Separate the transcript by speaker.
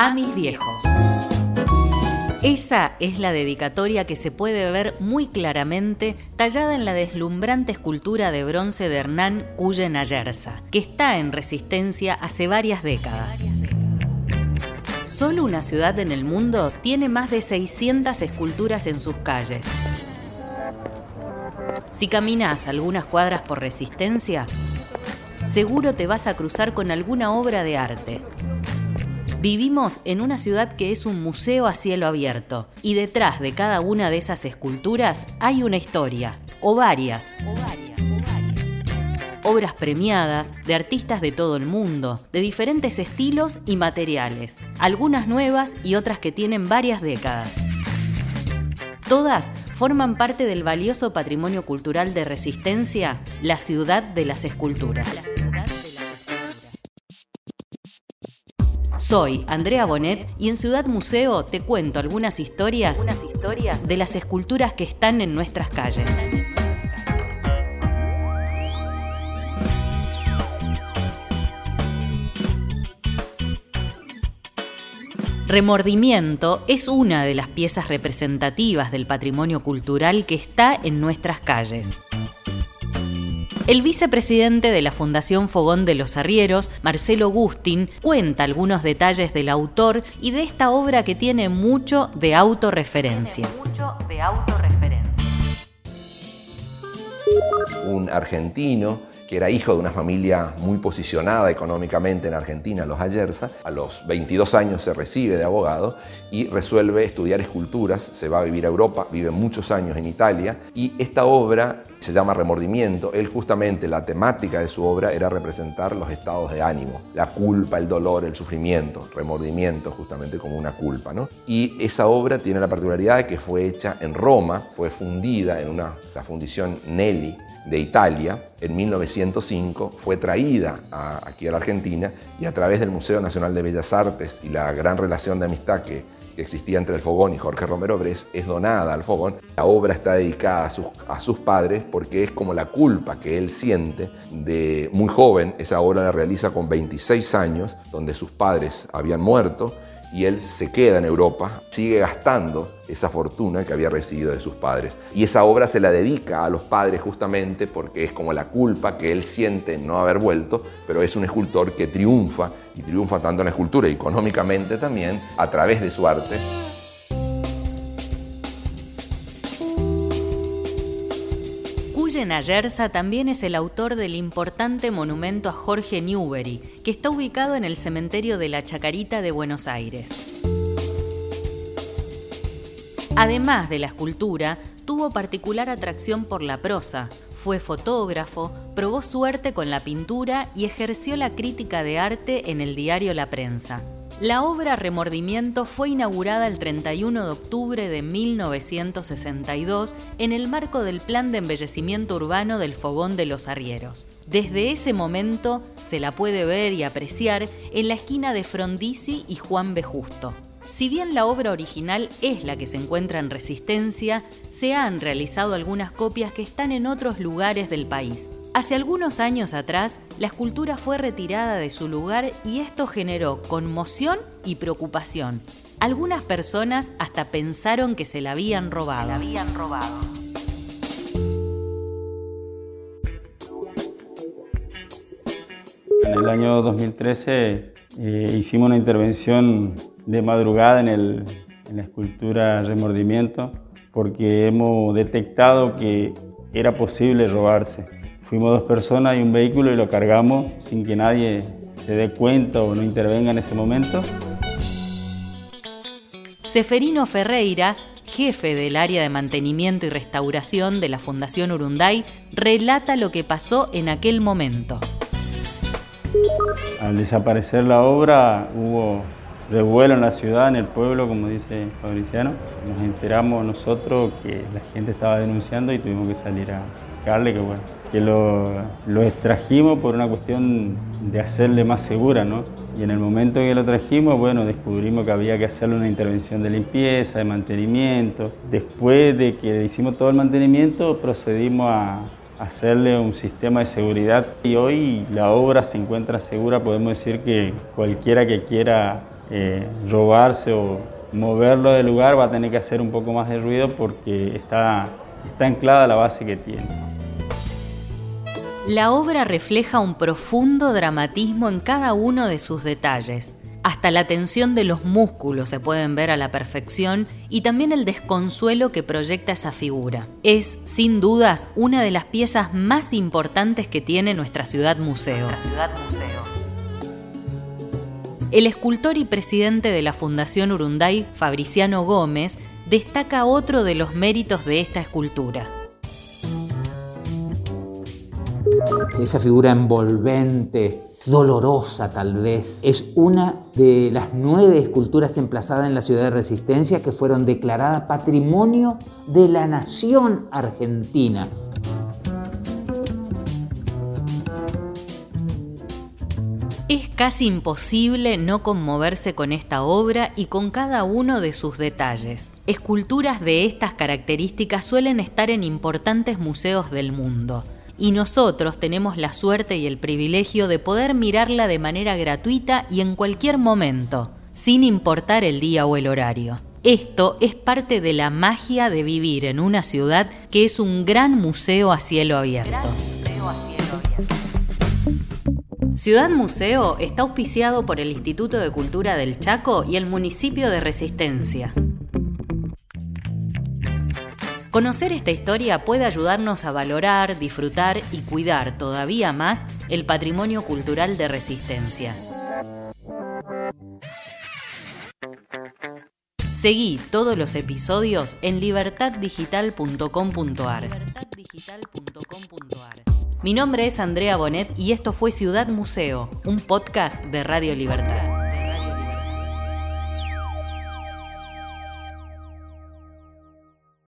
Speaker 1: A mis viejos. Esa es la dedicatoria que se puede ver muy claramente tallada en la deslumbrante escultura de bronce de Hernán Cuyen Ayerza, que está en resistencia hace varias décadas. Solo una ciudad en el mundo tiene más de 600 esculturas en sus calles. Si caminas algunas cuadras por resistencia, seguro te vas a cruzar con alguna obra de arte. Vivimos en una ciudad que es un museo a cielo abierto y detrás de cada una de esas esculturas hay una historia, o varias. Obras premiadas de artistas de todo el mundo, de diferentes estilos y materiales, algunas nuevas y otras que tienen varias décadas. Todas forman parte del valioso patrimonio cultural de Resistencia, la ciudad de las esculturas. Soy Andrea Bonet y en Ciudad Museo te cuento algunas historias, historias de las esculturas que están en nuestras calles. Remordimiento es una de las piezas representativas del patrimonio cultural que está en nuestras calles. El vicepresidente de la Fundación Fogón de los Arrieros, Marcelo Gustin, cuenta algunos detalles del autor y de esta obra que tiene mucho de autorreferencia.
Speaker 2: Un argentino que era hijo de una familia muy posicionada económicamente en Argentina, los Ayerza. A los 22 años se recibe de abogado y resuelve estudiar esculturas, se va a vivir a Europa, vive muchos años en Italia y esta obra se llama Remordimiento. Él justamente la temática de su obra era representar los estados de ánimo, la culpa, el dolor, el sufrimiento, remordimiento justamente como una culpa. ¿no? Y esa obra tiene la particularidad de que fue hecha en Roma, fue fundida en una, la fundición Nelly, de Italia en 1905 fue traída aquí a la Argentina y a través del Museo Nacional de Bellas Artes y la gran relación de amistad que, existía entre el Fogón y Jorge Romero Bres es donada al Fogón. La obra está dedicada a sus, a sus padres porque es como la culpa que él siente de muy joven. Esa obra la realiza con 26 años, donde sus padres habían muerto y él se queda en Europa, sigue gastando esa fortuna que había recibido de sus padres. Y esa obra se la dedica a los padres justamente porque es como la culpa que él siente en no haber vuelto, pero es un escultor que triunfa y triunfa tanto en la escultura y económicamente también a través de su arte.
Speaker 1: Cuyen Ayerza también es el autor del importante monumento a Jorge Newbery, que está ubicado en el cementerio de la Chacarita de Buenos Aires. Además de la escultura, tuvo particular atracción por la prosa, fue fotógrafo, probó suerte con la pintura y ejerció la crítica de arte en el diario La Prensa. La obra Remordimiento fue inaugurada el 31 de octubre de 1962 en el marco del Plan de Embellecimiento Urbano del Fogón de los Arrieros. Desde ese momento se la puede ver y apreciar en la esquina de Frondizi y Juan B. Justo. Si bien la obra original es la que se encuentra en Resistencia, se han realizado algunas copias que están en otros lugares del país. Hace algunos años atrás, la escultura fue retirada de su lugar y esto generó conmoción y preocupación. Algunas personas hasta pensaron que se la habían robado. habían robado.
Speaker 3: En el año 2013 eh, hicimos una intervención de madrugada en, en la escultura Remordimiento porque hemos detectado que era posible robarse. Fuimos dos personas y un vehículo y lo cargamos sin que nadie se dé cuenta o no intervenga en ese momento.
Speaker 1: Seferino Ferreira, jefe del área de mantenimiento y restauración de la Fundación Urunday, relata lo que pasó en aquel momento.
Speaker 3: Al desaparecer la obra hubo revuelo en la ciudad, en el pueblo, como dice Fabriciano. Nos enteramos nosotros que la gente estaba denunciando y tuvimos que salir a buscarle, que bueno, que lo, lo, extrajimos por una cuestión de hacerle más segura, ¿no? Y en el momento que lo trajimos, bueno, descubrimos que había que hacerle una intervención de limpieza, de mantenimiento. Después de que hicimos todo el mantenimiento, procedimos a hacerle un sistema de seguridad y hoy la obra se encuentra segura, podemos decir que cualquiera que quiera eh, robarse o moverlo del lugar va a tener que hacer un poco más de ruido porque está, está anclada la base que tiene.
Speaker 1: La obra refleja un profundo dramatismo en cada uno de sus detalles. Hasta la tensión de los músculos se pueden ver a la perfección y también el desconsuelo que proyecta esa figura. Es, sin dudas, una de las piezas más importantes que tiene nuestra ciudad museo. El escultor y presidente de la Fundación Urunday, Fabriciano Gómez, destaca otro de los méritos de esta escultura.
Speaker 4: Esa figura envolvente, dolorosa tal vez. Es una de las nueve esculturas emplazadas en la ciudad de Resistencia que fueron declaradas Patrimonio de la Nación Argentina.
Speaker 1: Casi imposible no conmoverse con esta obra y con cada uno de sus detalles. Esculturas de estas características suelen estar en importantes museos del mundo y nosotros tenemos la suerte y el privilegio de poder mirarla de manera gratuita y en cualquier momento, sin importar el día o el horario. Esto es parte de la magia de vivir en una ciudad que es un gran museo a cielo abierto. Ciudad Museo está auspiciado por el Instituto de Cultura del Chaco y el municipio de Resistencia. Conocer esta historia puede ayudarnos a valorar, disfrutar y cuidar todavía más el patrimonio cultural de resistencia. Seguí todos los episodios en libertaddigital.com.ar. Mi nombre es Andrea Bonet y esto fue Ciudad Museo, un podcast de Radio Libertad.